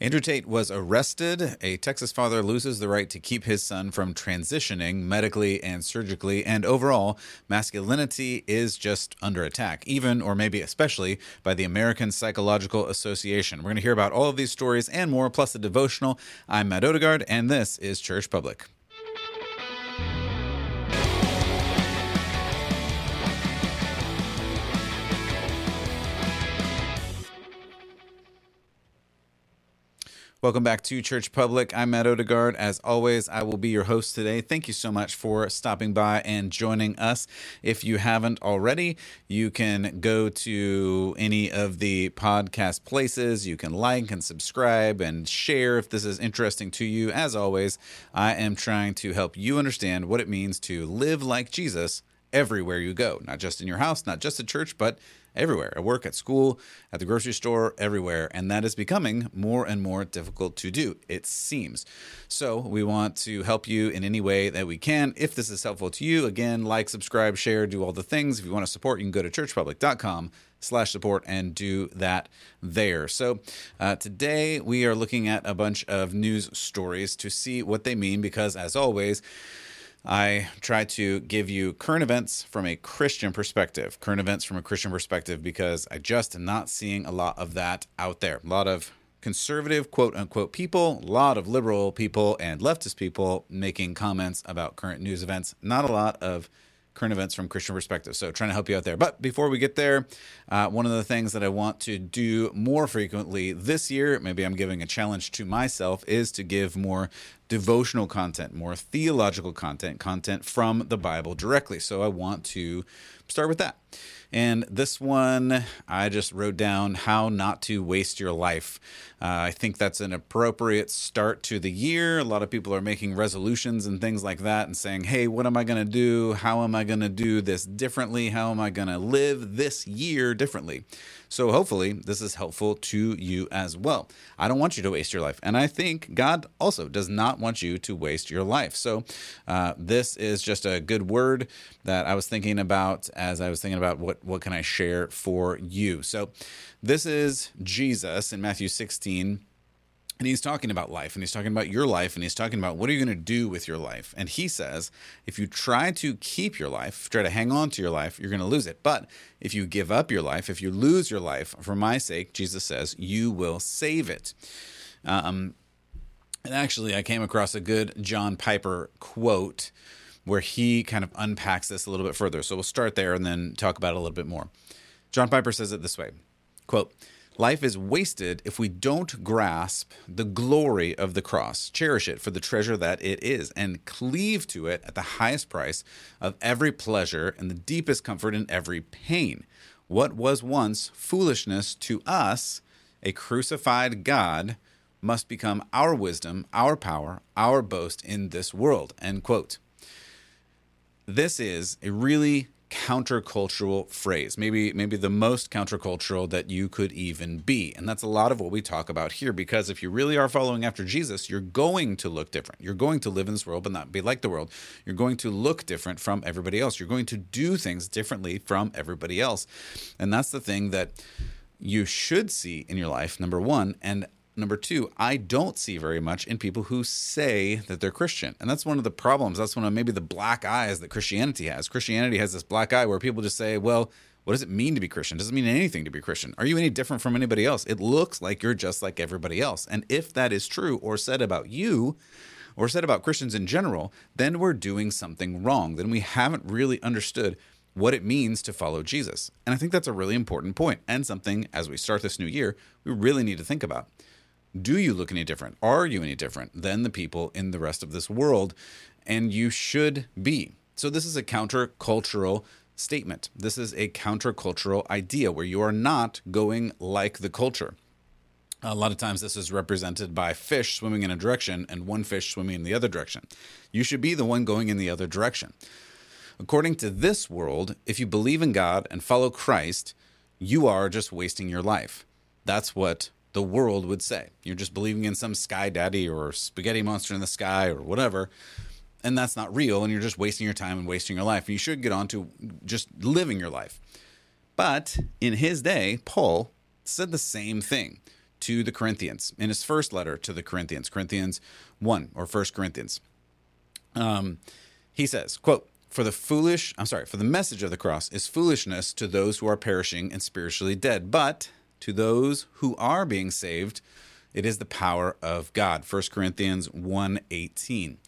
Andrew Tate was arrested. A Texas father loses the right to keep his son from transitioning medically and surgically. And overall, masculinity is just under attack, even or maybe especially by the American Psychological Association. We're going to hear about all of these stories and more, plus a devotional. I'm Matt Odegaard, and this is Church Public. Welcome back to Church Public. I'm Matt Odegaard. As always, I will be your host today. Thank you so much for stopping by and joining us. If you haven't already, you can go to any of the podcast places. You can like and subscribe and share if this is interesting to you. As always, I am trying to help you understand what it means to live like Jesus everywhere you go, not just in your house, not just at church, but everywhere at work, at school, at the grocery store, everywhere. And that is becoming more and more difficult to do, it seems. So we want to help you in any way that we can. If this is helpful to you, again, like, subscribe, share, do all the things. If you want to support, you can go to churchpublic.com slash support and do that there. So uh, today we are looking at a bunch of news stories to see what they mean because as always, I try to give you current events from a Christian perspective, current events from a Christian perspective, because I just am not seeing a lot of that out there. A lot of conservative, quote unquote, people, a lot of liberal people and leftist people making comments about current news events. Not a lot of current events from Christian perspective. So trying to help you out there. But before we get there, uh, one of the things that I want to do more frequently this year, maybe I'm giving a challenge to myself, is to give more devotional content, more theological content, content from the Bible directly. So I want to start with that. And this one, I just wrote down how not to waste your life. Uh, I think that's an appropriate start to the year. A lot of people are making resolutions and things like that and saying, hey, what am I going to do? How am I going to do this differently? How am I going to live this year differently? So hopefully, this is helpful to you as well. I don't want you to waste your life. And I think God also does not want you to waste your life. So uh, this is just a good word that I was thinking about as I was thinking about what, what can I share for you. So this is Jesus in Matthew 16 and he's talking about life and he's talking about your life and he's talking about what are you going to do with your life? And he says if you try to keep your life try to hang on to your life you're going to lose it. But if you give up your life if you lose your life for my sake jesus says you will save it. Um, and actually i came across a good john piper quote where he kind of unpacks this a little bit further. So we'll start there and then talk about it a little bit more. John piper says it this way quote Life is wasted if we don't grasp the glory of the cross, cherish it for the treasure that it is, and cleave to it at the highest price of every pleasure and the deepest comfort in every pain. What was once foolishness to us, a crucified God, must become our wisdom, our power, our boast in this world. End quote. This is a really countercultural phrase maybe maybe the most countercultural that you could even be. And that's a lot of what we talk about here because if you really are following after jesus you're going to look different. You're going to live in this world but not be like the world. You're going to look different from everybody else. You're going to do things differently from everybody else. And that's the thing that you should see in your life number one. And Number two, I don't see very much in people who say that they're Christian. And that's one of the problems. That's one of maybe the black eyes that Christianity has. Christianity has this black eye where people just say, well, what does it mean to be Christian? Doesn't mean anything to be Christian. Are you any different from anybody else? It looks like you're just like everybody else. And if that is true or said about you, or said about Christians in general, then we're doing something wrong. Then we haven't really understood what it means to follow Jesus. And I think that's a really important point and something as we start this new year, we really need to think about do you look any different? Are you any different than the people in the rest of this world? And you should be. So, this is a countercultural statement. This is a countercultural idea where you are not going like the culture. A lot of times, this is represented by fish swimming in a direction and one fish swimming in the other direction. You should be the one going in the other direction. According to this world, if you believe in God and follow Christ, you are just wasting your life. That's what the world would say. You're just believing in some sky daddy or spaghetti monster in the sky or whatever. And that's not real. And you're just wasting your time and wasting your life. You should get on to just living your life. But in his day, Paul said the same thing to the Corinthians in his first letter to the Corinthians, Corinthians 1 or First Corinthians. Um, he says, quote, for the foolish, I'm sorry, for the message of the cross is foolishness to those who are perishing and spiritually dead, but to those who are being saved, it is the power of God. 1 Corinthians 1:18.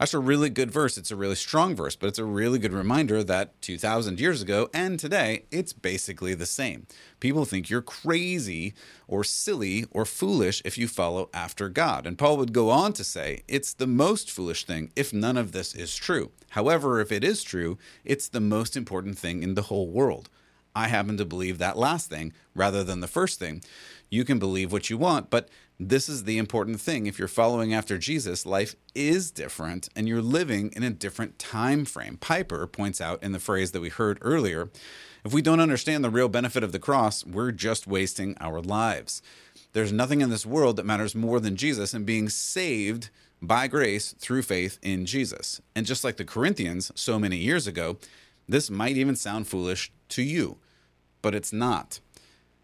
That's a really good verse. It's a really strong verse, but it's a really good reminder that 2,000 years ago and today, it's basically the same. People think you're crazy or silly or foolish if you follow after God. And Paul would go on to say, it's the most foolish thing if none of this is true. However, if it is true, it's the most important thing in the whole world. I happen to believe that last thing rather than the first thing. You can believe what you want, but this is the important thing. If you're following after Jesus, life is different and you're living in a different time frame. Piper points out in the phrase that we heard earlier if we don't understand the real benefit of the cross, we're just wasting our lives. There's nothing in this world that matters more than Jesus and being saved by grace through faith in Jesus. And just like the Corinthians so many years ago, this might even sound foolish to you, but it's not.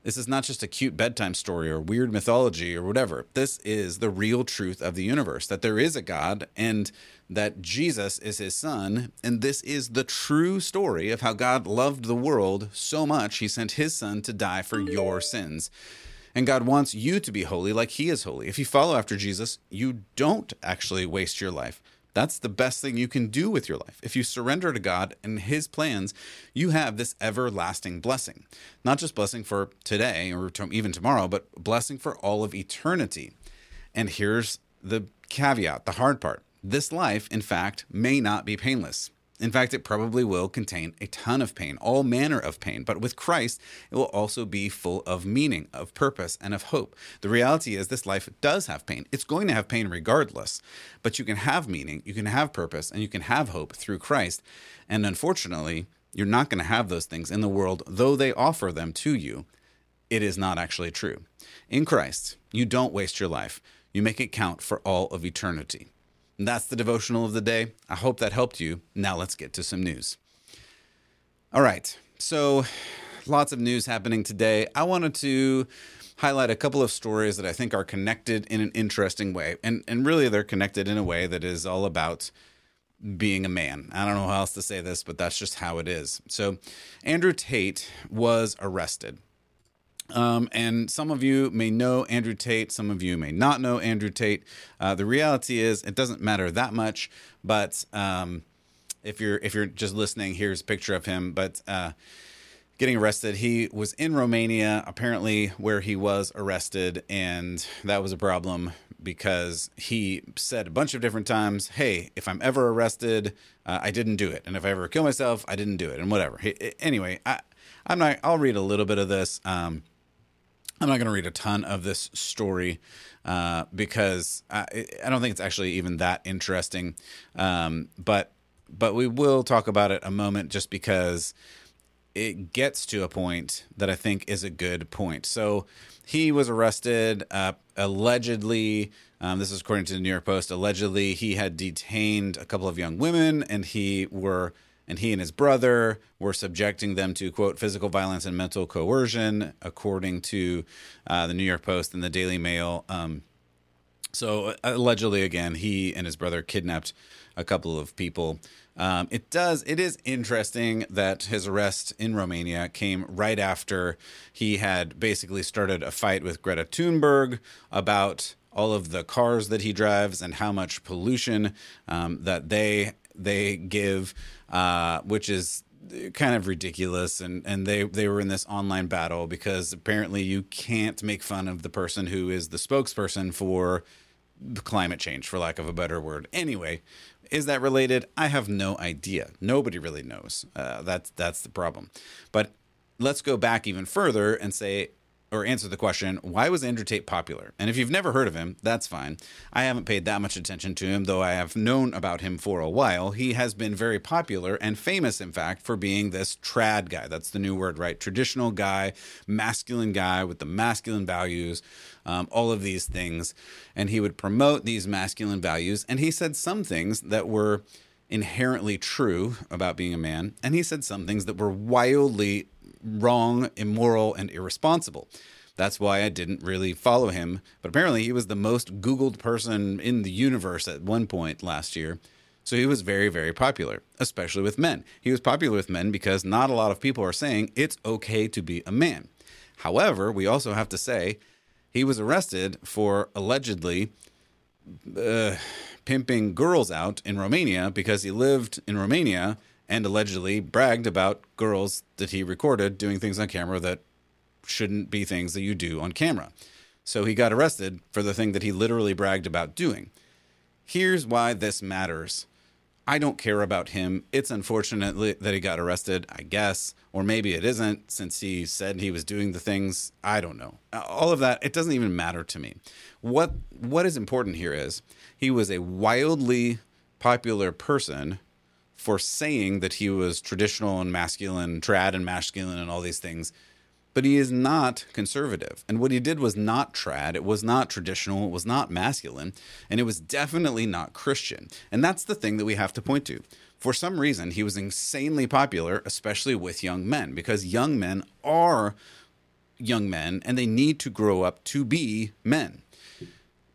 This is not just a cute bedtime story or weird mythology or whatever. This is the real truth of the universe that there is a God and that Jesus is his son. And this is the true story of how God loved the world so much, he sent his son to die for your sins. And God wants you to be holy like he is holy. If you follow after Jesus, you don't actually waste your life. That's the best thing you can do with your life. If you surrender to God and His plans, you have this everlasting blessing. Not just blessing for today or even tomorrow, but blessing for all of eternity. And here's the caveat, the hard part. This life, in fact, may not be painless. In fact, it probably will contain a ton of pain, all manner of pain. But with Christ, it will also be full of meaning, of purpose, and of hope. The reality is, this life does have pain. It's going to have pain regardless. But you can have meaning, you can have purpose, and you can have hope through Christ. And unfortunately, you're not going to have those things in the world, though they offer them to you. It is not actually true. In Christ, you don't waste your life, you make it count for all of eternity. And that's the devotional of the day. I hope that helped you. Now let's get to some news. All right. So, lots of news happening today. I wanted to highlight a couple of stories that I think are connected in an interesting way. And and really they're connected in a way that is all about being a man. I don't know how else to say this, but that's just how it is. So, Andrew Tate was arrested. Um, and some of you may know Andrew Tate, some of you may not know Andrew Tate. Uh, the reality is, it doesn't matter that much. But um, if you're if you're just listening, here's a picture of him. But uh, getting arrested, he was in Romania, apparently where he was arrested, and that was a problem because he said a bunch of different times, "Hey, if I'm ever arrested, uh, I didn't do it, and if I ever kill myself, I didn't do it, and whatever." He, anyway, I, I'm not. I'll read a little bit of this. Um, I'm not going to read a ton of this story uh, because I, I, don't think it's actually even that interesting. Um, but but we will talk about it a moment just because it gets to a point that I think is a good point. So he was arrested uh, allegedly. Um, this is according to the New York Post. Allegedly, he had detained a couple of young women, and he were and he and his brother were subjecting them to quote physical violence and mental coercion, according to uh, the New York Post and the Daily Mail. Um, so allegedly, again, he and his brother kidnapped a couple of people. Um, it does. It is interesting that his arrest in Romania came right after he had basically started a fight with Greta Thunberg about all of the cars that he drives and how much pollution um, that they they give, uh, which is kind of ridiculous. And and they they were in this online battle because apparently you can't make fun of the person who is the spokesperson for climate change for lack of a better word. Anyway is that related? I have no idea. Nobody really knows. Uh, that's that's the problem. But let's go back even further and say or answer the question why was Andrew Tate popular? And if you've never heard of him, that's fine. I haven't paid that much attention to him, though I have known about him for a while. He has been very popular and famous, in fact, for being this trad guy. That's the new word, right? Traditional guy, masculine guy with the masculine values, um, all of these things. And he would promote these masculine values. And he said some things that were inherently true about being a man. And he said some things that were wildly wrong, immoral, and irresponsible. That's why I didn't really follow him. But apparently, he was the most Googled person in the universe at one point last year. So he was very, very popular, especially with men. He was popular with men because not a lot of people are saying it's okay to be a man. However, we also have to say he was arrested for allegedly uh, pimping girls out in Romania because he lived in Romania and allegedly bragged about girls that he recorded doing things on camera that shouldn't be things that you do on camera. So he got arrested for the thing that he literally bragged about doing. Here's why this matters. I don't care about him. It's unfortunate that he got arrested, I guess, or maybe it isn't since he said he was doing the things. I don't know. All of that, it doesn't even matter to me. What what is important here is he was a wildly popular person for saying that he was traditional and masculine, trad and masculine and all these things but he is not conservative. And what he did was not trad, it was not traditional, it was not masculine, and it was definitely not Christian. And that's the thing that we have to point to. For some reason, he was insanely popular, especially with young men, because young men are young men and they need to grow up to be men.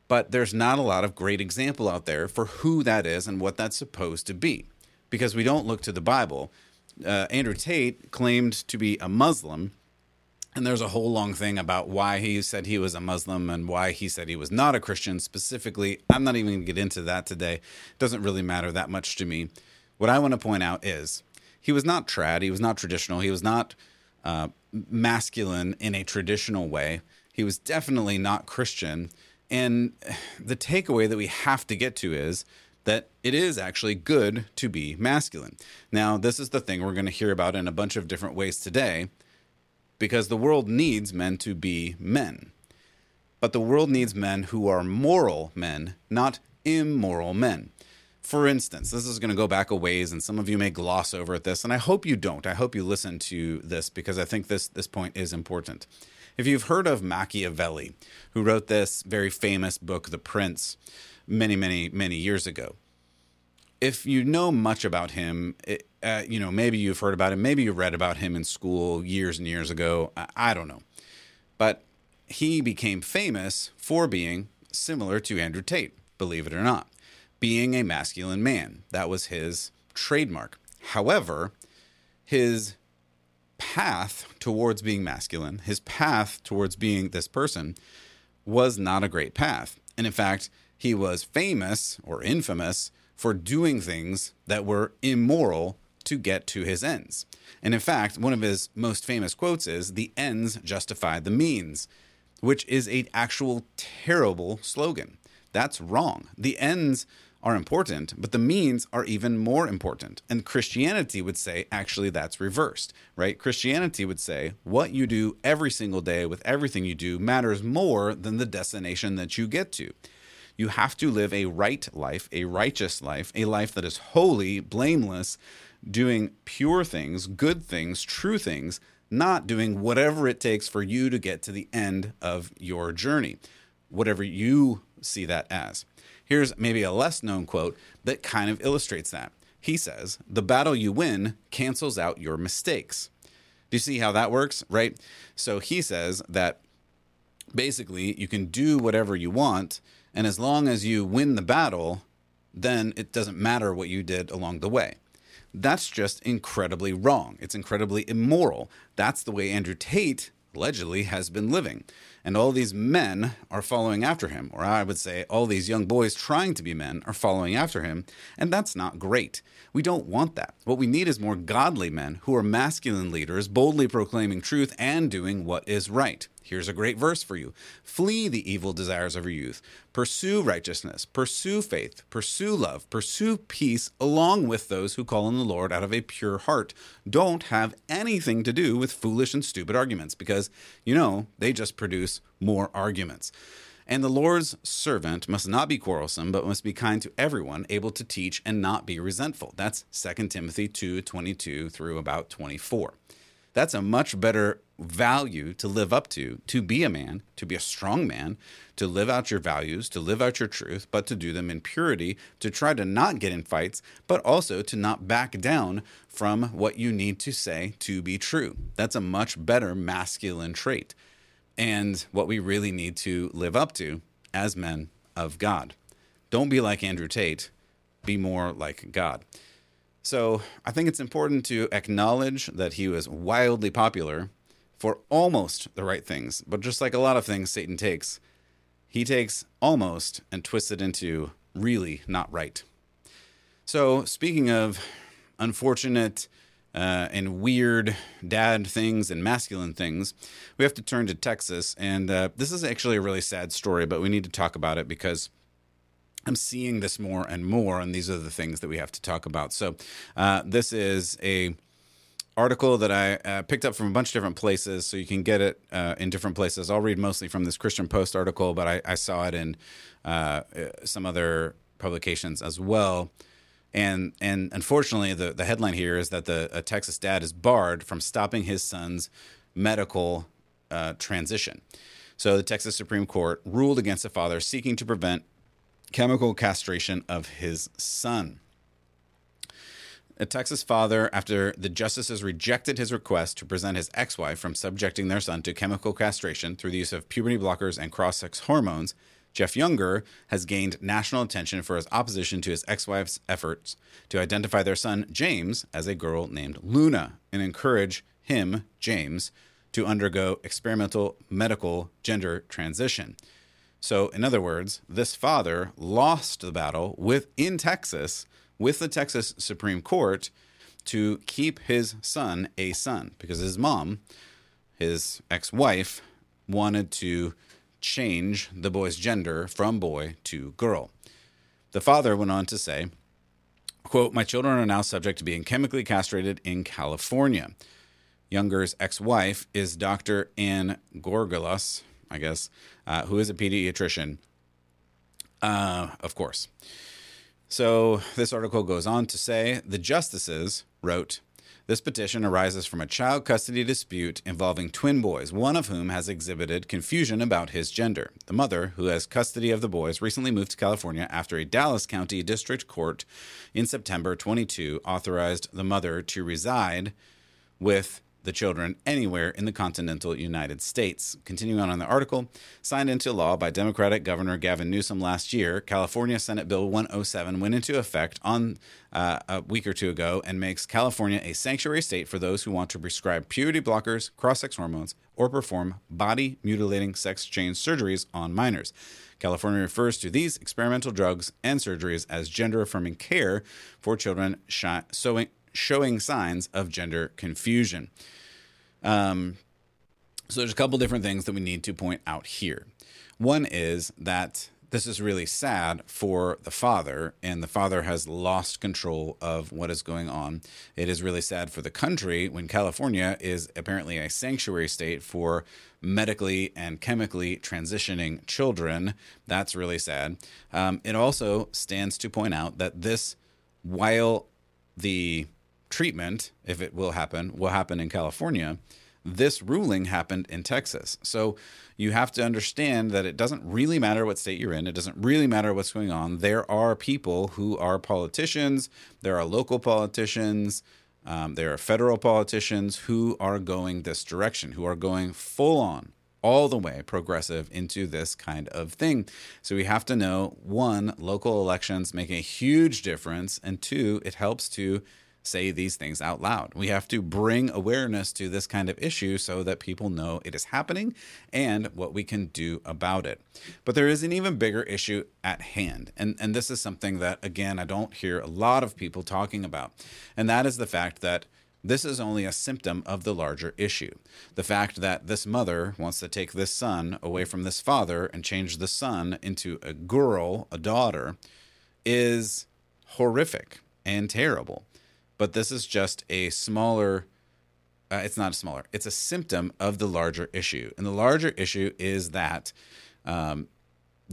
But there's not a lot of great example out there for who that is and what that's supposed to be. Because we don't look to the Bible. Uh, Andrew Tate claimed to be a Muslim and there's a whole long thing about why he said he was a Muslim and why he said he was not a Christian specifically. I'm not even going to get into that today. It doesn't really matter that much to me. What I want to point out is he was not trad, he was not traditional, he was not uh, masculine in a traditional way. He was definitely not Christian. And the takeaway that we have to get to is that it is actually good to be masculine. Now, this is the thing we're going to hear about in a bunch of different ways today because the world needs men to be men. But the world needs men who are moral men, not immoral men. For instance, this is going to go back a ways, and some of you may gloss over at this, and I hope you don't. I hope you listen to this because I think this, this point is important. If you've heard of Machiavelli, who wrote this very famous book, The Prince, many, many, many years ago, if you know much about him, it, uh, you know, maybe you've heard about him, maybe you read about him in school years and years ago. I, I don't know. But he became famous for being similar to Andrew Tate, believe it or not, being a masculine man. That was his trademark. However, his path towards being masculine, his path towards being this person, was not a great path. And in fact, he was famous or infamous for doing things that were immoral to get to his ends. And in fact, one of his most famous quotes is the ends justify the means, which is a actual terrible slogan. That's wrong. The ends are important, but the means are even more important. And Christianity would say actually that's reversed, right? Christianity would say what you do every single day with everything you do matters more than the destination that you get to. You have to live a right life, a righteous life, a life that is holy, blameless, doing pure things, good things, true things, not doing whatever it takes for you to get to the end of your journey, whatever you see that as. Here's maybe a less known quote that kind of illustrates that. He says, The battle you win cancels out your mistakes. Do you see how that works? Right? So he says that basically you can do whatever you want and as long as you win the battle, then it doesn't matter what you did along the way. That's just incredibly wrong. It's incredibly immoral. That's the way Andrew Tate allegedly has been living. And all these men are following after him, or I would say all these young boys trying to be men are following after him, and that's not great. We don't want that. What we need is more godly men who are masculine leaders, boldly proclaiming truth and doing what is right. Here's a great verse for you Flee the evil desires of your youth. Pursue righteousness, pursue faith, pursue love, pursue peace along with those who call on the Lord out of a pure heart. Don't have anything to do with foolish and stupid arguments because, you know, they just produce more arguments. And the Lord's servant must not be quarrelsome, but must be kind to everyone, able to teach and not be resentful. That's 2 Timothy 2 22 through about 24. That's a much better value to live up to, to be a man, to be a strong man, to live out your values, to live out your truth, but to do them in purity, to try to not get in fights, but also to not back down from what you need to say to be true. That's a much better masculine trait. and what we really need to live up to as men of God. Don't be like Andrew Tate, be more like God. So I think it's important to acknowledge that he was wildly popular for almost the right things. But just like a lot of things Satan takes, he takes almost and twists it into really not right. So, speaking of unfortunate uh, and weird dad things and masculine things, we have to turn to Texas. And uh, this is actually a really sad story, but we need to talk about it because I'm seeing this more and more, and these are the things that we have to talk about. So, uh, this is a article that I uh, picked up from a bunch of different places, so you can get it uh, in different places. I'll read mostly from this Christian Post article, but I, I saw it in uh, some other publications as well. And and unfortunately, the, the headline here is that the a Texas dad is barred from stopping his son's medical uh, transition. So the Texas Supreme Court ruled against a father seeking to prevent chemical castration of his son. A Texas father, after the justices rejected his request to present his ex wife from subjecting their son to chemical castration through the use of puberty blockers and cross sex hormones, Jeff Younger has gained national attention for his opposition to his ex wife's efforts to identify their son, James, as a girl named Luna and encourage him, James, to undergo experimental medical gender transition. So, in other words, this father lost the battle with in Texas with the Texas Supreme Court to keep his son a son because his mom, his ex wife, wanted to change the boy's gender from boy to girl. The father went on to say, quote, My children are now subject to being chemically castrated in California. Younger's ex wife is Dr. Anne Georgulas, I guess, uh, who is a pediatrician. Uh, of course. So this article goes on to say the justices wrote, this petition arises from a child custody dispute involving twin boys, one of whom has exhibited confusion about his gender. The mother, who has custody of the boys, recently moved to California after a Dallas County District Court in September 22 authorized the mother to reside with the children anywhere in the continental United States. Continuing on in the article, signed into law by Democratic Governor Gavin Newsom last year, California Senate Bill 107 went into effect on uh, a week or two ago and makes California a sanctuary state for those who want to prescribe puberty blockers, cross sex hormones, or perform body mutilating sex change surgeries on minors. California refers to these experimental drugs and surgeries as gender affirming care for children showing signs of gender confusion. Um, so there's a couple different things that we need to point out here. One is that this is really sad for the father, and the father has lost control of what is going on. It is really sad for the country when California is apparently a sanctuary state for medically and chemically transitioning children. That's really sad. Um, it also stands to point out that this, while the treatment, if it will happen, will happen in California. This ruling happened in Texas. So you have to understand that it doesn't really matter what state you're in. It doesn't really matter what's going on. There are people who are politicians, there are local politicians, um, there are federal politicians who are going this direction, who are going full on all the way progressive into this kind of thing. So we have to know one, local elections make a huge difference, and two, it helps to say these things out loud. We have to bring awareness to this kind of issue so that people know it is happening and what we can do about it. But there is an even bigger issue at hand. And, and this is something that, again, I don't hear a lot of people talking about. And that is the fact that this is only a symptom of the larger issue. The fact that this mother wants to take this son away from this father and change the son into a girl, a daughter, is horrific and terrible but this is just a smaller uh, it's not a smaller it's a symptom of the larger issue and the larger issue is that um,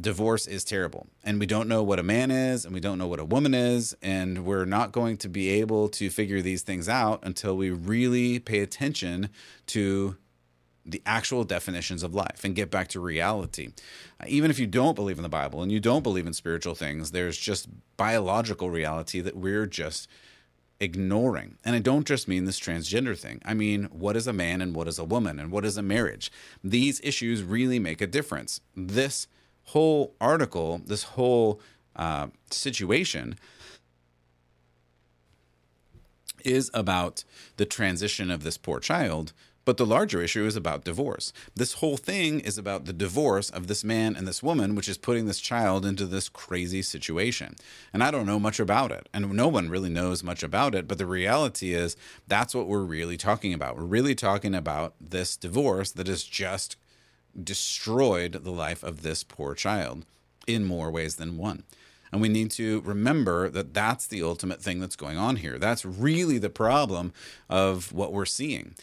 divorce is terrible and we don't know what a man is and we don't know what a woman is and we're not going to be able to figure these things out until we really pay attention to the actual definitions of life and get back to reality. Uh, even if you don't believe in the Bible and you don't believe in spiritual things, there's just biological reality that we're just ignoring. And I don't just mean this transgender thing. I mean, what is a man and what is a woman and what is a marriage? These issues really make a difference. This whole article, this whole uh, situation is about the transition of this poor child but the larger issue is about divorce. This whole thing is about the divorce of this man and this woman, which is putting this child into this crazy situation. And I don't know much about it. And no one really knows much about it. But the reality is, that's what we're really talking about. We're really talking about this divorce that has just destroyed the life of this poor child in more ways than one. And we need to remember that that's the ultimate thing that's going on here. That's really the problem of what we're seeing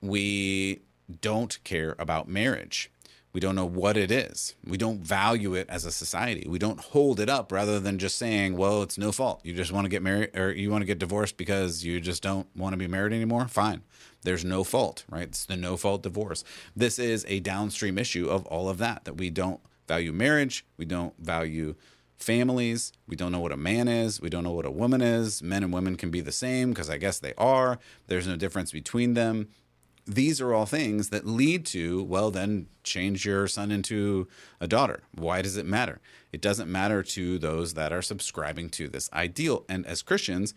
we don't care about marriage. We don't know what it is. We don't value it as a society. We don't hold it up rather than just saying, well, it's no fault. You just want to get married or you want to get divorced because you just don't want to be married anymore. Fine. There's no fault, right? It's the no fault divorce. This is a downstream issue of all of that, that we don't value marriage. We don't value families. We don't know what a man is. We don't know what a woman is. Men and women can be the same because I guess they are. There's no difference between them these are all things that lead to, well, then change your son into a daughter. Why does it matter? It doesn't matter to those that are subscribing to this ideal. And as Christians,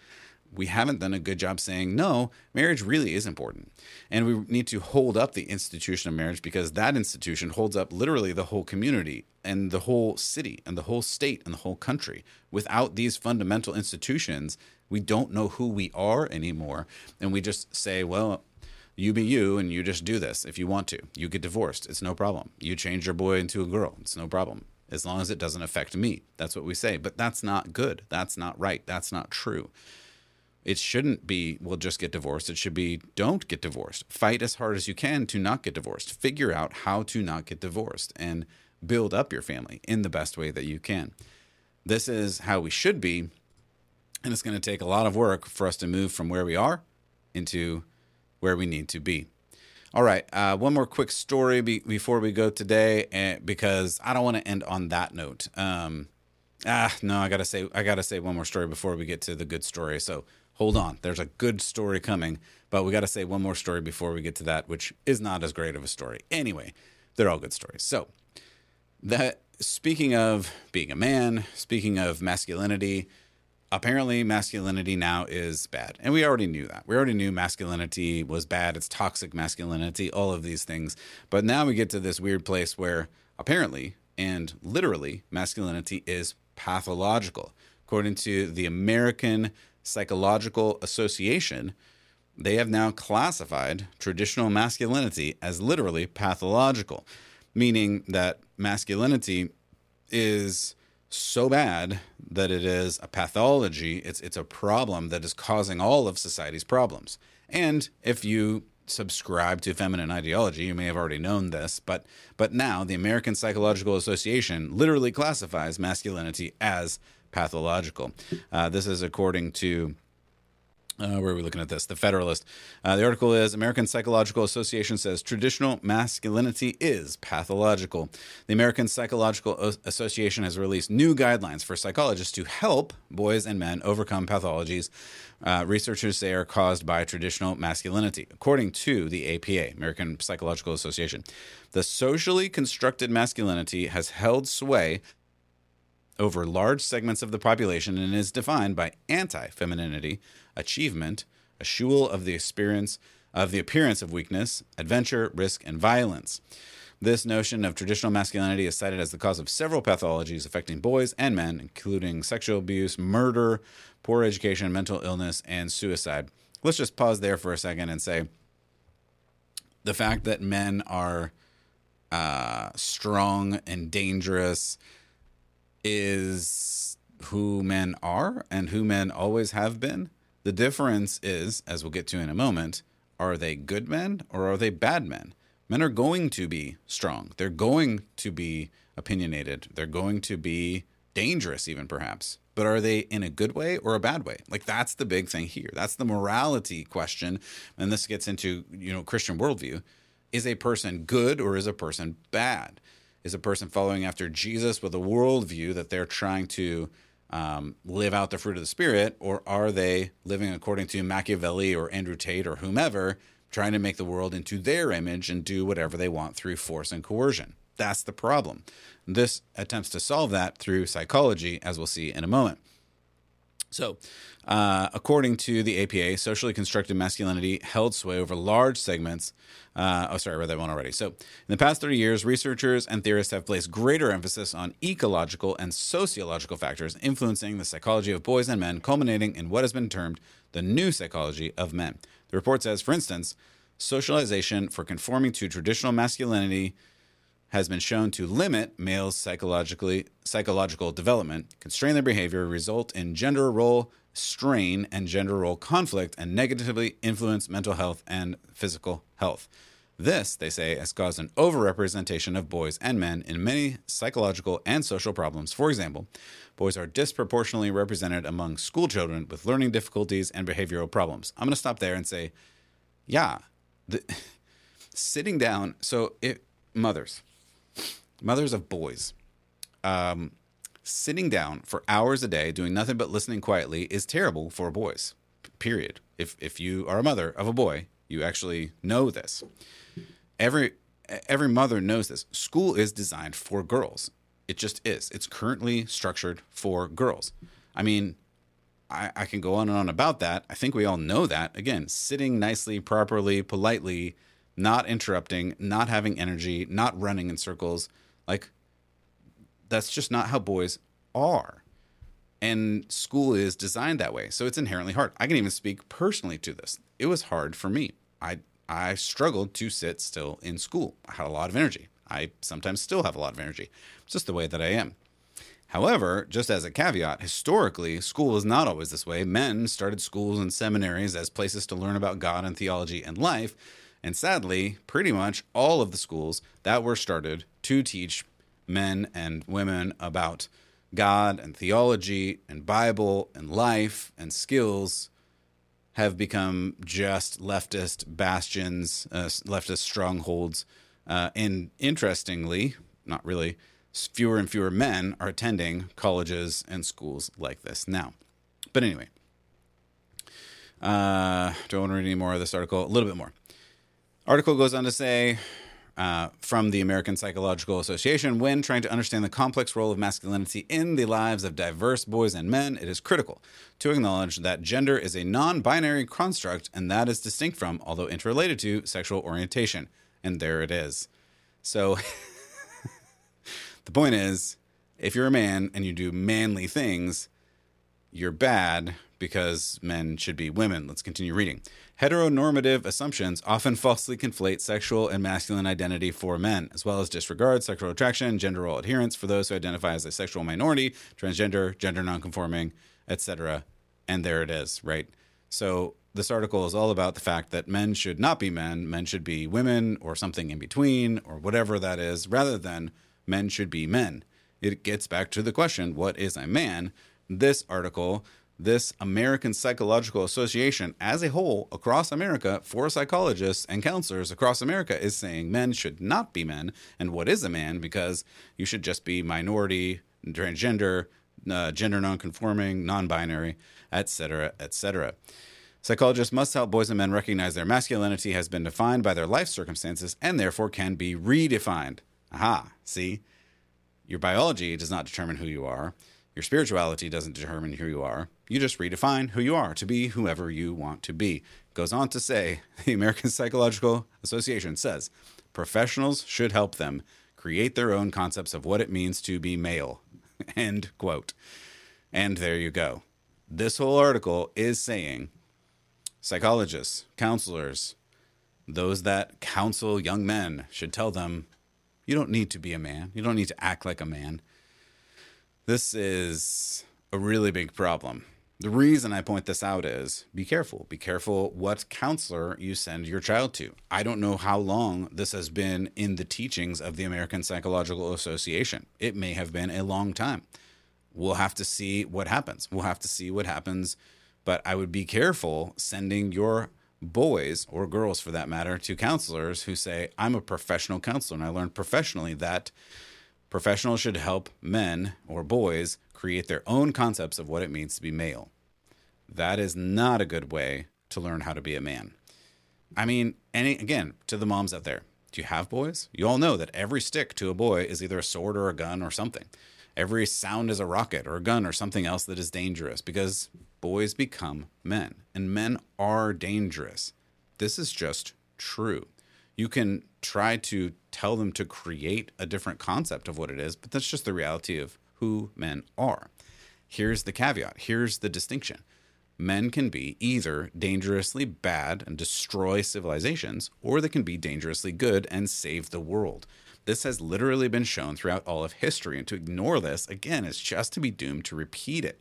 we haven't done a good job saying, no, marriage really is important. And we need to hold up the institution of marriage because that institution holds up literally the whole community and the whole city and the whole state and the whole country. Without these fundamental institutions, we don't know who we are anymore. And we just say, well, you be you and you just do this if you want to. You get divorced. It's no problem. You change your boy into a girl. It's no problem. As long as it doesn't affect me. That's what we say. But that's not good. That's not right. That's not true. It shouldn't be, we'll just get divorced. It should be, don't get divorced. Fight as hard as you can to not get divorced. Figure out how to not get divorced and build up your family in the best way that you can. This is how we should be. And it's going to take a lot of work for us to move from where we are into where we need to be. All right, uh, one more quick story be- before we go today, uh, because I don't want to end on that note. Um, ah, no, I gotta say, I gotta say one more story before we get to the good story. So hold on, there's a good story coming, but we gotta say one more story before we get to that, which is not as great of a story. Anyway, they're all good stories. So that speaking of being a man, speaking of masculinity, apparently masculinity now is bad. And we already knew that. We already knew masculinity was bad. It's toxic masculinity, all of these things. But now we get to this weird place where apparently and literally masculinity is pathological. According to the American Psychological Association, they have now classified traditional masculinity as literally pathological, meaning that masculinity is so bad that it is a pathology. It's it's a problem that is causing all of society's problems. And if you subscribe to feminine ideology, you may have already known this, but but now the American Psychological Association literally classifies masculinity as pathological. Uh, this is according to uh, where are we looking at this? The Federalist. Uh, the article is American Psychological Association says traditional masculinity is pathological. The American Psychological Association has released new guidelines for psychologists to help boys and men overcome pathologies uh, researchers say are caused by traditional masculinity. According to the APA, American Psychological Association, the socially constructed masculinity has held sway over large segments of the population and is defined by anti femininity, achievement, a eschewal of the experience of the appearance of weakness, adventure, risk, and violence. This notion of traditional masculinity is cited as the cause of several pathologies affecting boys and men, including sexual abuse, murder, poor education, mental illness, and suicide. Let's just pause there for a second and say the fact that men are uh, strong and dangerous is who men are and who men always have been. The difference is, as we'll get to in a moment, are they good men or are they bad men? Men are going to be strong. They're going to be opinionated. They're going to be dangerous, even perhaps. But are they in a good way or a bad way? Like that's the big thing here. That's the morality question. And this gets into, you know, Christian worldview. Is a person good or is a person bad? Is a person following after Jesus with a worldview that they're trying to um, live out the fruit of the spirit, or are they living according to Machiavelli or Andrew Tate or whomever, trying to make the world into their image and do whatever they want through force and coercion? That's the problem. This attempts to solve that through psychology, as we'll see in a moment. So, uh, according to the APA, socially constructed masculinity held sway over large segments. Uh, oh, sorry, I read that one already. So, in the past 30 years, researchers and theorists have placed greater emphasis on ecological and sociological factors influencing the psychology of boys and men, culminating in what has been termed the new psychology of men. The report says, for instance, socialization for conforming to traditional masculinity has been shown to limit males' psychologically psychological development, constrain their behavior, result in gender role strain and gender role conflict, and negatively influence mental health and physical health. This, they say, has caused an overrepresentation of boys and men in many psychological and social problems. For example, boys are disproportionately represented among school children with learning difficulties and behavioral problems. I'm going to stop there and say, yeah, the, sitting down. So, it, mothers, mothers of boys, um, sitting down for hours a day doing nothing but listening quietly is terrible for boys. Period. If if you are a mother of a boy, you actually know this. Every every mother knows this. School is designed for girls. It just is. It's currently structured for girls. I mean, I, I can go on and on about that. I think we all know that. Again, sitting nicely, properly, politely, not interrupting, not having energy, not running in circles. Like that's just not how boys are. And school is designed that way. So it's inherently hard. I can even speak personally to this. It was hard for me. I I struggled to sit still in school. I had a lot of energy. I sometimes still have a lot of energy. It's just the way that I am. However, just as a caveat, historically, school was not always this way. Men started schools and seminaries as places to learn about God and theology and life. And sadly, pretty much all of the schools that were started to teach men and women about God and theology and Bible and life and skills have become just leftist bastions, uh, leftist strongholds. Uh, and interestingly, not really, fewer and fewer men are attending colleges and schools like this now. But anyway, uh, don't want to read any more of this article. A little bit more. Article goes on to say uh, from the American Psychological Association when trying to understand the complex role of masculinity in the lives of diverse boys and men, it is critical to acknowledge that gender is a non binary construct and that is distinct from, although interrelated to, sexual orientation. And there it is. So the point is if you're a man and you do manly things, you're bad because men should be women. Let's continue reading. Heteronormative assumptions often falsely conflate sexual and masculine identity for men, as well as disregard sexual attraction, gender role adherence for those who identify as a sexual minority, transgender, gender nonconforming, etc. And there it is, right? So this article is all about the fact that men should not be men, men should be women or something in between or whatever that is, rather than men should be men. It gets back to the question what is a man? This article this American Psychological Association as a whole across America for psychologists and counselors across America is saying men should not be men. And what is a man? Because you should just be minority, transgender, uh, gender nonconforming, non binary, etc., etc. Psychologists must help boys and men recognize their masculinity has been defined by their life circumstances and therefore can be redefined. Aha, see? Your biology does not determine who you are. Your spirituality doesn't determine who you are. You just redefine who you are to be whoever you want to be. Goes on to say, the American Psychological Association says professionals should help them create their own concepts of what it means to be male. End quote. And there you go. This whole article is saying psychologists, counselors, those that counsel young men should tell them you don't need to be a man. You don't need to act like a man. This is a really big problem. The reason I point this out is be careful. Be careful what counselor you send your child to. I don't know how long this has been in the teachings of the American Psychological Association. It may have been a long time. We'll have to see what happens. We'll have to see what happens. But I would be careful sending your boys or girls for that matter to counselors who say, I'm a professional counselor and I learned professionally that Professionals should help men or boys create their own concepts of what it means to be male. That is not a good way to learn how to be a man. I mean, any again, to the moms out there, do you have boys? You all know that every stick to a boy is either a sword or a gun or something. Every sound is a rocket or a gun or something else that is dangerous because boys become men and men are dangerous. This is just true. You can try to tell them to create a different concept of what it is, but that's just the reality of who men are. Here's the caveat here's the distinction men can be either dangerously bad and destroy civilizations, or they can be dangerously good and save the world. This has literally been shown throughout all of history, and to ignore this, again, is just to be doomed to repeat it.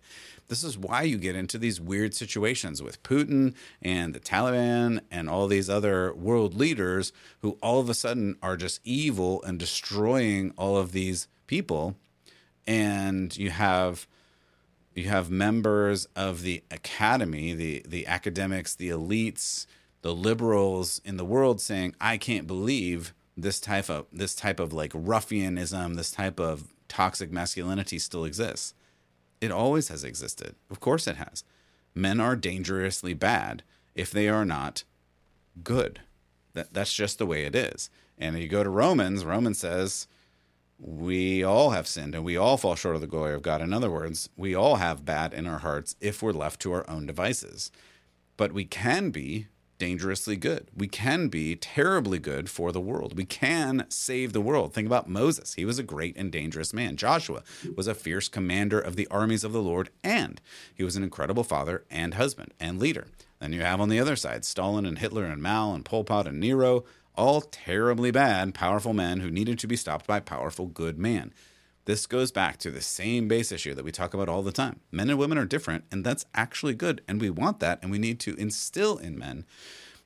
This is why you get into these weird situations with Putin and the Taliban and all these other world leaders who all of a sudden are just evil and destroying all of these people. And you have you have members of the academy, the the academics, the elites, the liberals in the world saying, "I can't believe this type of this type of like ruffianism, this type of toxic masculinity still exists." It always has existed. Of course it has. Men are dangerously bad if they are not good. That that's just the way it is. And you go to Romans, Romans says, we all have sinned and we all fall short of the glory of God. In other words, we all have bad in our hearts if we're left to our own devices. But we can be dangerously good. We can be terribly good for the world. We can save the world. Think about Moses. He was a great and dangerous man. Joshua was a fierce commander of the armies of the Lord, and he was an incredible father and husband and leader. Then you have on the other side Stalin and Hitler and Mao and Pol Pot and Nero all terribly bad, powerful men who needed to be stopped by powerful, good man. This goes back to the same base issue that we talk about all the time. Men and women are different, and that's actually good. And we want that, and we need to instill in men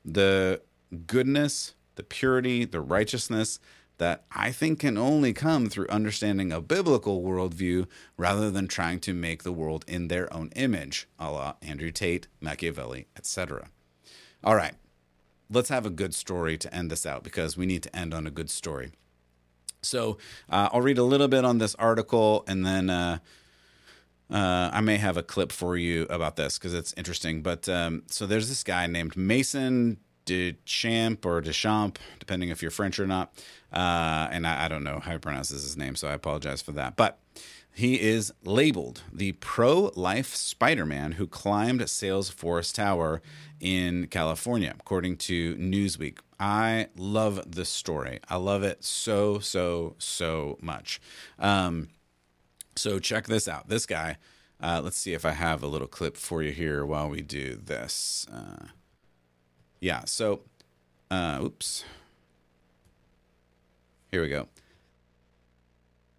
the goodness, the purity, the righteousness that I think can only come through understanding a biblical worldview rather than trying to make the world in their own image, a la Andrew Tate, Machiavelli, etc. All right, let's have a good story to end this out because we need to end on a good story. So uh, I'll read a little bit on this article and then uh, uh, I may have a clip for you about this because it's interesting. But um, so there's this guy named Mason Deschamps or Deschamps, depending if you're French or not. Uh, and I, I, don't know how he pronounces his name, so I apologize for that. But he is labeled the pro life Spider Man who climbed Salesforce Tower in California, according to Newsweek. I love this story. I love it so, so, so much. Um, so check this out. This guy, uh, let's see if I have a little clip for you here while we do this. Uh, yeah, so, uh, oops. Here we go.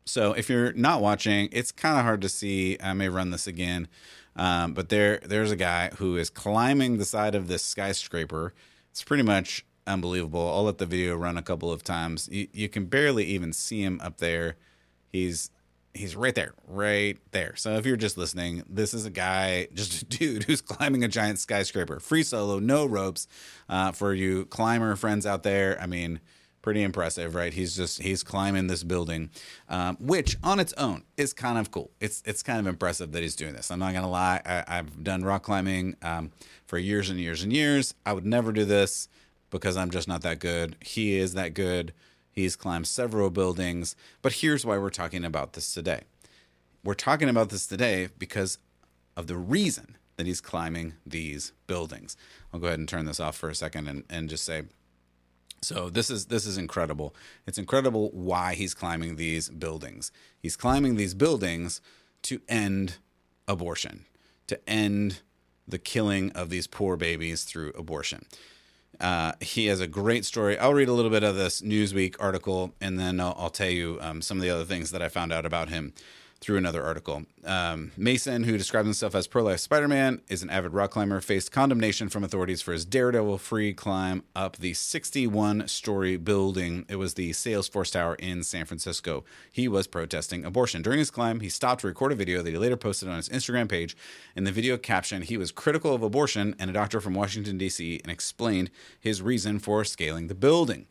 So if you're not watching, it's kind of hard to see. I may run this again, um, but there there's a guy who is climbing the side of this skyscraper. It's pretty much unbelievable. I'll let the video run a couple of times. You, you can barely even see him up there. He's he's right there, right there. So if you're just listening, this is a guy, just a dude who's climbing a giant skyscraper, free solo, no ropes. Uh, for you climber friends out there, I mean, pretty impressive, right? He's just he's climbing this building, um, which on its own is kind of cool. It's it's kind of impressive that he's doing this. I'm not gonna lie, I, have done rock climbing um, for years and years and years. I would never do this because I'm just not that good. He is that good. He's climbed several buildings, but here's why we're talking about this today. We're talking about this today because of the reason that he's climbing these buildings. I'll go ahead and turn this off for a second and, and just say so this is this is incredible. It's incredible why he's climbing these buildings. He's climbing these buildings to end abortion, to end the killing of these poor babies through abortion. Uh, he has a great story. I'll read a little bit of this Newsweek article, and then I'll, I'll tell you um, some of the other things that I found out about him through another article. Um, Mason, who describes himself as pro life Spider Man, is an avid rock climber, faced condemnation from authorities for his daredevil free climb up the 61 story building. It was the Salesforce Tower in San Francisco. He was protesting abortion. During his climb, he stopped to record a video that he later posted on his Instagram page. In the video caption, he was critical of abortion and a doctor from Washington, D.C., and explained his reason for scaling the building.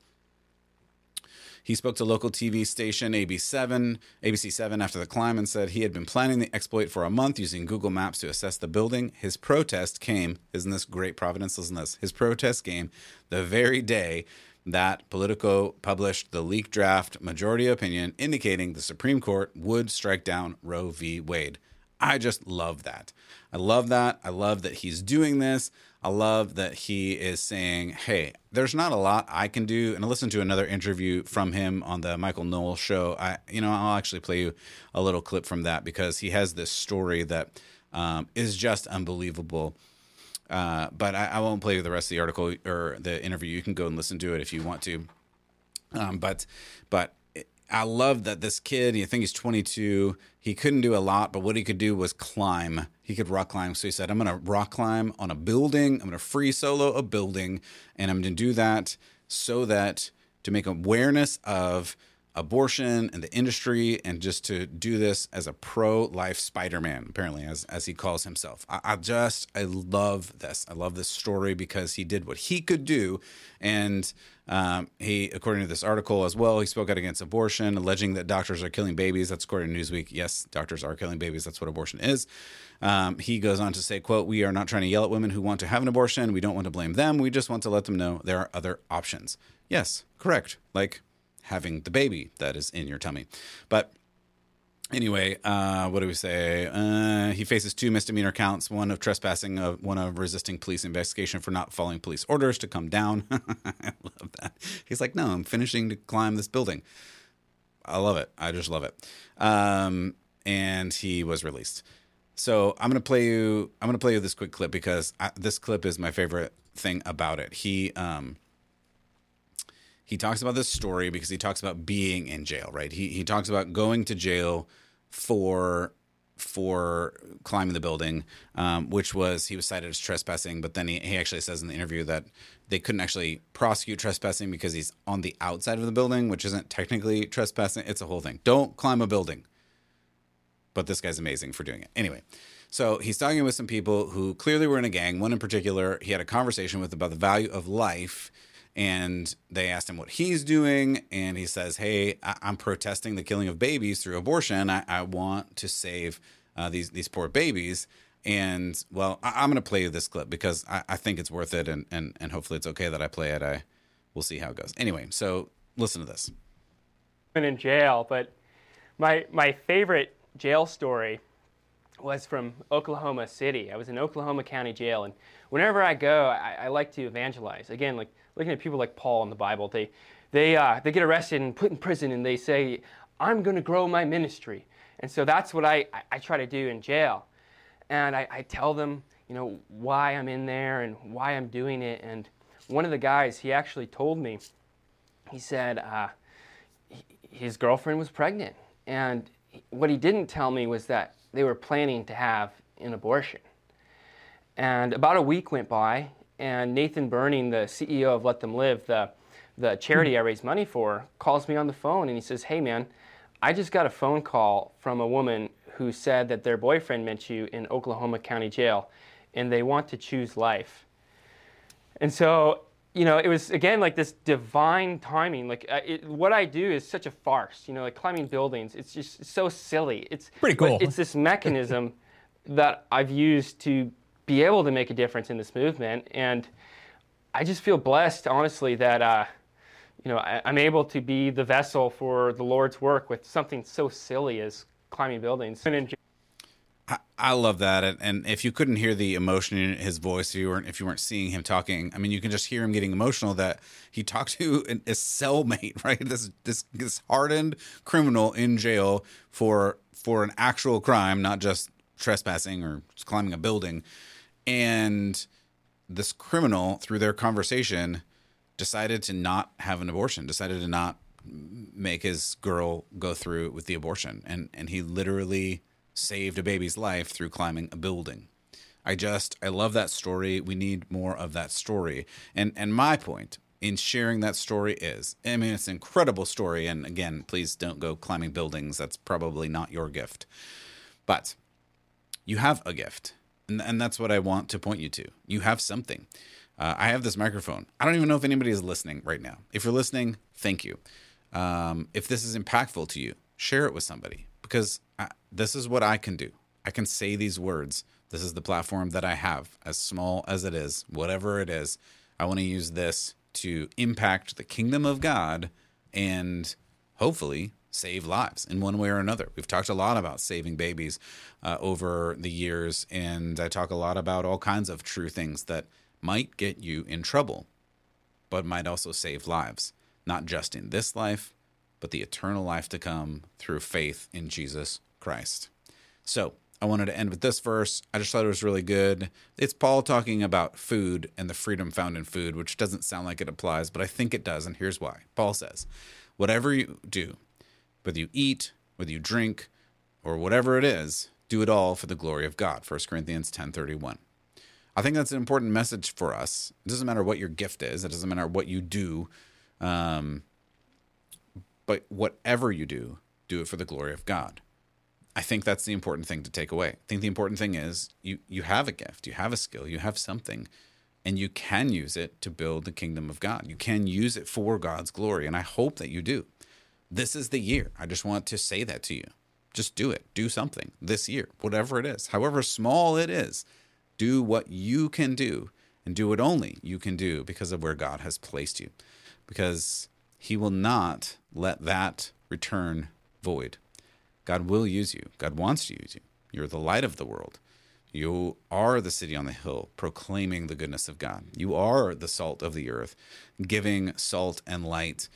He spoke to local TV station AB7, ABC7 after the climb and said he had been planning the exploit for a month using Google Maps to assess the building. His protest came, isn't this great Providence? Listen this. His protest came the very day that Politico published the leaked draft majority opinion indicating the Supreme Court would strike down Roe v. Wade. I just love that. I love that. I love that he's doing this. I love that he is saying, "Hey, there's not a lot I can do." And I listened to another interview from him on the Michael Knowles show. I, you know, I'll actually play you a little clip from that because he has this story that um, is just unbelievable. Uh, but I, I, won't play you the rest of the article or the interview. You can go and listen to it if you want to. Um, but, but I love that this kid, you think he's 22. He couldn't do a lot, but what he could do was climb. He could rock climb. So he said, I'm going to rock climb on a building. I'm going to free solo a building. And I'm going to do that so that to make awareness of abortion and the industry and just to do this as a pro-life spider-man apparently as, as he calls himself I, I, just i love this i love this story because he did what he could do and um, he according to this article as well he spoke out against abortion alleging that doctors are killing babies. That's according to newsweek. Yes doctors are killing babies. That's what abortion is. Um, he goes on to say quote we are not trying to yell at women who want to have an abortion. We don't want to blame them. We just want to let them know there are other options. Yes correct. Like having the baby that is in your tummy. But anyway, uh, what do we say? Uh, he faces two misdemeanor counts: one of trespassing, uh, one of resisting police investigation for not following police orders to come down. I love that. He's like, "No, I'm finishing to climb this building." I love it. I just love it. Um, and he was released. So I'm gonna play you. I'm gonna play you this quick clip because I, this clip is my favorite thing about it. He um, he talks about this story because he talks about being in jail, right? He he talks about going to jail for for climbing the building, um, which was he was cited as trespassing, but then he, he actually says in the interview that they couldn't actually prosecute trespassing because he's on the outside of the building, which isn't technically trespassing. It's a whole thing. Don't climb a building. But this guy's amazing for doing it. Anyway, so he's talking with some people who clearly were in a gang. One in particular, he had a conversation with about the value of life and they asked him what he's doing and he says hey I- am protesting the killing of babies through abortion. I, I want to save uh, these these poor babies. And well I- am going to play you this clip because I-, I think it's worth it and, and and hopefully it's okay that i play it. I we'll see how it goes. Anyway so listen to this. Been in jail but my my favorite jail story was from Oklahoma City. I was in Oklahoma County Jail, and whenever I go, I, I like to evangelize. Again, like looking at people like Paul in the Bible, they, they, uh, they get arrested and put in prison and they say, I'm going to grow my ministry. And so that's what I, I, I try to do in jail. And I, I, tell them, you know, why I'm in there and why I'm doing it. And one of the guys, he actually told me, he said uh, his girlfriend was pregnant. And what he didn't tell me was that they were planning to have an abortion. And about a week went by, and Nathan Berning, the CEO of Let Them Live, the, the charity I raise money for, calls me on the phone and he says, Hey man, I just got a phone call from a woman who said that their boyfriend met you in Oklahoma County Jail and they want to choose life. And so, you know, it was again like this divine timing. Like uh, it, what I do is such a farce. You know, like climbing buildings. It's just so silly. It's pretty cool. It's this mechanism that I've used to be able to make a difference in this movement. And I just feel blessed, honestly, that uh, you know I, am able to be the vessel for the Lord's work with something so silly as climbing buildings. I, I love that, and, if you couldn't hear the emotion in his voice, if you weren't if you weren't seeing him talking, I mean, you can just hear him getting emotional that he talked to an, a cellmate, right? This this this hardened criminal in jail for for an actual crime, not just trespassing or climbing a building and this criminal, through their conversation, decided to not have an abortion, decided to not make his girl go through with the abortion. And, and he literally saved a baby's life through climbing a building. I just, I love that story. We need more of that story. And, and my point in sharing that story is I mean, it's an incredible story. And again, please don't go climbing buildings. That's probably not your gift. But you have a gift and, and that's what I want to point you to. You have something. Uh, I have this microphone. I don't even know if anybody is listening right now. If you're listening, thank you. Um, if this is impactful to you, share it with somebody because I, this is what I can do. I can say these words. This is the platform that I have, as small as it is, whatever it is. I want to use this to impact the kingdom of God and hopefully save lives in one way or another. We've talked a lot about saving babies uh, over the years, and I talk a lot about all kinds of true things that might get you in trouble, but might also save lives, not just in this life, but the eternal life to come through faith in Jesus Christ. So, I wanted to end with this verse. I just thought it was really good. It's Paul talking about food and the freedom found in food, which doesn't sound like it applies, but I think it does, and here's why. Paul says, Whatever you do, whether you eat, whether you drink, or whatever it is, do it all for the glory of God. 1 Corinthians 10:31. I think that's an important message for us. It doesn't matter what your gift is. It doesn't matter what you do. Um, but whatever you do, do it for the glory of God. I think that's the important thing to take away. I think the important thing is you you have a gift, you have a skill, you have something, and you can use it to build the kingdom of God. You can use it for God's glory, and I hope that you do. This is the year. I just want to say that to you. Just do it. Do something this year, whatever it is, however small it is. Do what you can do and do what only you can do because of where God has placed you. Because He will not let that return void. God will use you. God wants to use you. You're the light of the world. You are the city on the hill, proclaiming the goodness of God. You are the salt of the earth, giving salt and light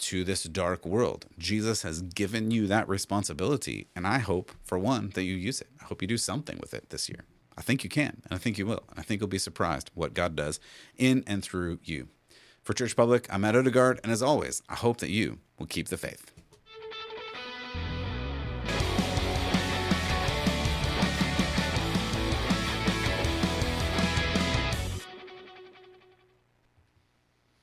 to this dark world. Jesus has given you that responsibility. And I hope, for one, that you use it. I hope you do something with it this year. I think you can, and I think you will. And I think you'll be surprised what God does in and through you. For Church Public, I'm Matt Odegaard, and as always, I hope that you will keep the faith.